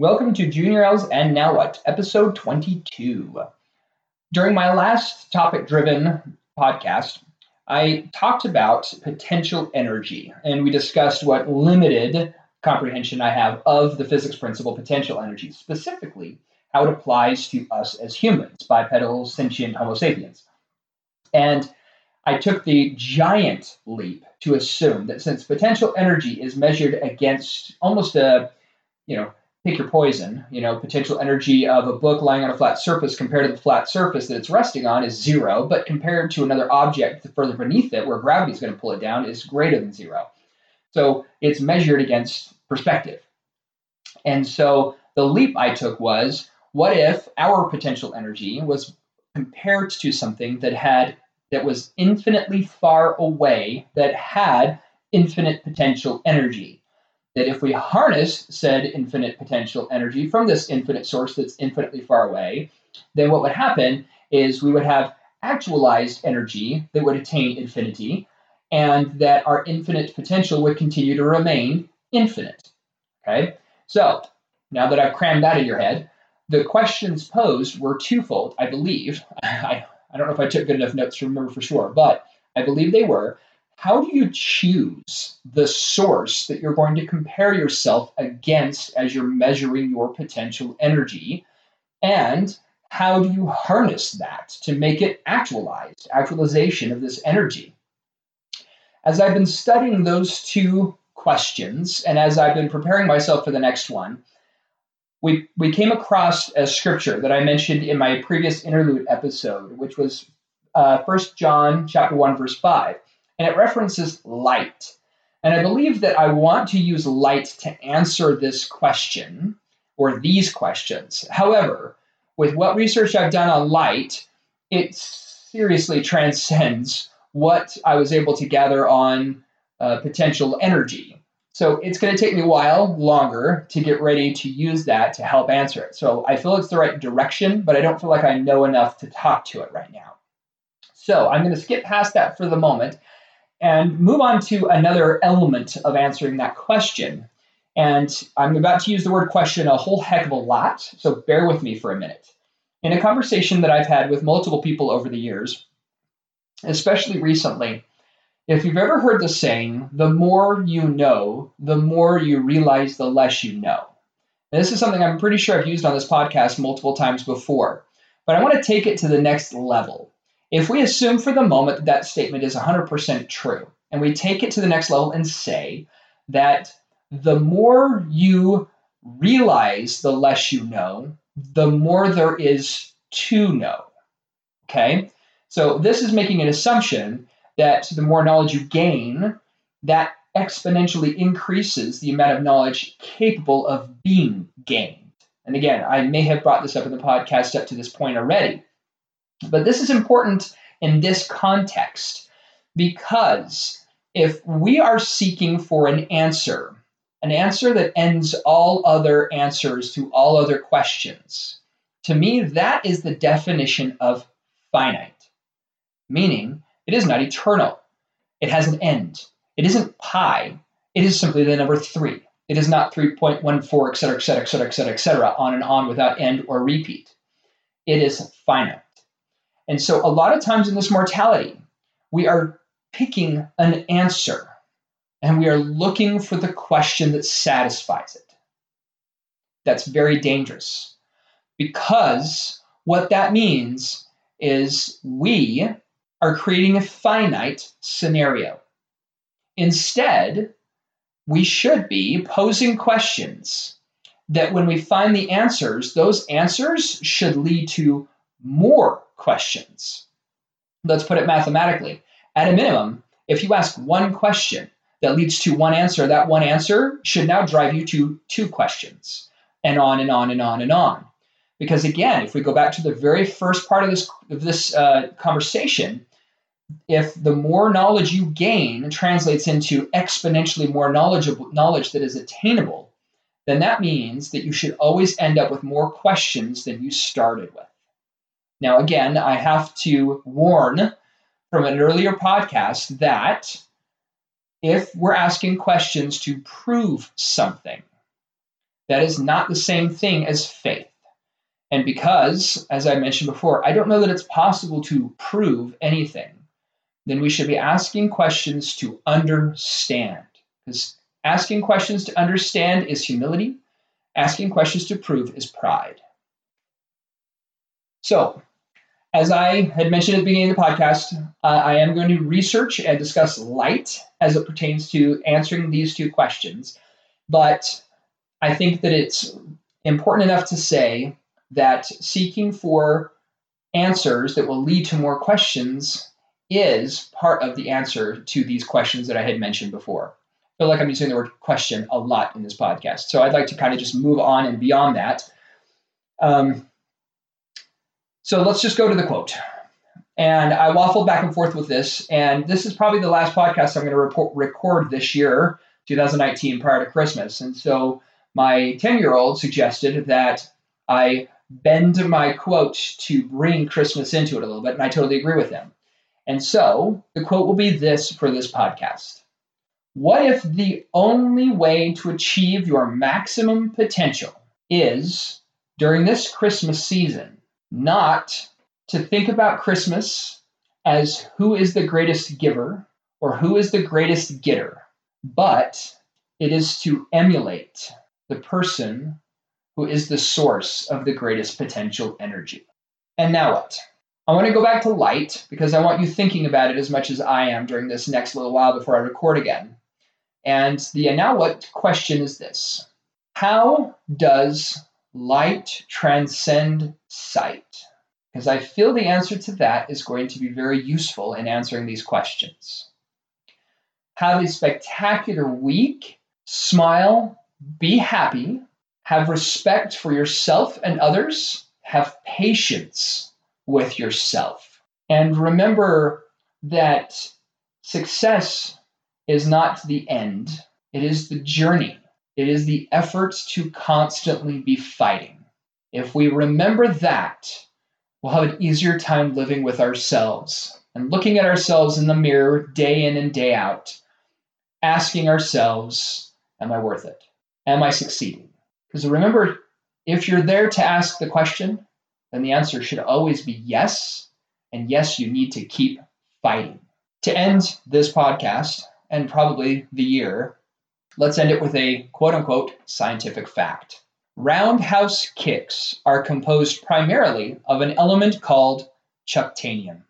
Welcome to Junior L's and Now What, episode 22. During my last topic driven podcast, I talked about potential energy, and we discussed what limited comprehension I have of the physics principle potential energy, specifically how it applies to us as humans, bipedal, sentient Homo sapiens. And I took the giant leap to assume that since potential energy is measured against almost a, you know, pick your poison, you know, potential energy of a book lying on a flat surface compared to the flat surface that it's resting on is zero, but compared to another object further beneath it where gravity is going to pull it down is greater than zero. So it's measured against perspective. And so the leap I took was what if our potential energy was compared to something that had that was infinitely far away that had infinite potential energy. That if we harness said infinite potential energy from this infinite source that's infinitely far away, then what would happen is we would have actualized energy that would attain infinity, and that our infinite potential would continue to remain infinite. Okay? So, now that I've crammed that in your head, the questions posed were twofold, I believe. I, I don't know if I took good enough notes to remember for sure, but I believe they were. How do you choose the source that you're going to compare yourself against as you're measuring your potential energy? And how do you harness that to make it actualized, actualization of this energy? As I've been studying those two questions, and as I've been preparing myself for the next one, we, we came across a scripture that I mentioned in my previous interlude episode, which was uh, 1 John chapter 1, verse 5, and it references light. And I believe that I want to use light to answer this question or these questions. However, with what research I've done on light, it seriously transcends what I was able to gather on uh, potential energy. So it's going to take me a while longer to get ready to use that to help answer it. So I feel it's the right direction, but I don't feel like I know enough to talk to it right now. So I'm going to skip past that for the moment and move on to another element of answering that question. And I'm about to use the word question a whole heck of a lot, so bear with me for a minute. In a conversation that I've had with multiple people over the years, especially recently, if you've ever heard the saying, the more you know, the more you realize the less you know. this is something I'm pretty sure I've used on this podcast multiple times before, but I want to take it to the next level. If we assume for the moment that that statement is 100% true, and we take it to the next level and say that the more you realize, the less you know, the more there is to know. Okay? So this is making an assumption that the more knowledge you gain, that exponentially increases the amount of knowledge capable of being gained. And again, I may have brought this up in the podcast up to this point already, but this is important in this context because if we are seeking for an answer, an answer that ends all other answers to all other questions, to me, that is the definition of finite. Meaning, it is not eternal. It has an end. It isn't pi. It is simply the number three. It is not 3.14, et cetera, et cetera, et cetera, et cetera, et cetera, on and on without end or repeat. It is finite. And so a lot of times in this mortality, we are picking an answer and we are looking for the question that satisfies it. That's very dangerous because what that means is we are creating a finite scenario. Instead, we should be posing questions that when we find the answers, those answers should lead to more questions. Let's put it mathematically. At a minimum, if you ask one question that leads to one answer, that one answer should now drive you to two questions, and on and on and on and on. Because again, if we go back to the very first part of this of this uh, conversation, if the more knowledge you gain translates into exponentially more knowledgeable knowledge that is attainable, then that means that you should always end up with more questions than you started with. Now, again, I have to warn from an earlier podcast that if we're asking questions to prove something, That is not the same thing as faith. And because, as I mentioned before, I don't know that it's possible to prove anything, then we should be asking questions to understand. Because asking questions to understand is humility, asking questions to prove is pride. So, as I had mentioned at the beginning of the podcast, uh, I am going to research and discuss light as it pertains to answering these two questions. But I think that it's important enough to say that seeking for answers that will lead to more questions is part of the answer to these questions that I had mentioned before. I feel like I'm using the word question a lot in this podcast. So I'd like to kind of just move on and beyond that. Um, so let's just go to the quote. And I waffled back and forth with this, and this is probably the last podcast I'm going to report, record this year, 2019, prior to Christmas. And so my 10 year old suggested that I bend my quote to bring Christmas into it a little bit, and I totally agree with him. And so the quote will be this for this podcast What if the only way to achieve your maximum potential is during this Christmas season not to think about Christmas as who is the greatest giver or who is the greatest getter, but it is to emulate the person who is the source of the greatest potential energy. And now what? I want to go back to light because I want you thinking about it as much as I am during this next little while before I record again. And the now what question is this How does light transcend sight? Because I feel the answer to that is going to be very useful in answering these questions. Have a spectacular week, smile, be happy, have respect for yourself and others, have patience with yourself. And remember that success is not the end, it is the journey, it is the efforts to constantly be fighting. If we remember that, we'll have an easier time living with ourselves and looking at ourselves in the mirror day in and day out, asking ourselves, Am I worth it? Am I succeeding? Because remember, if you're there to ask the question, then the answer should always be yes. And yes, you need to keep fighting. To end this podcast, and probably the year, let's end it with a quote unquote scientific fact. Roundhouse kicks are composed primarily of an element called chuctanium.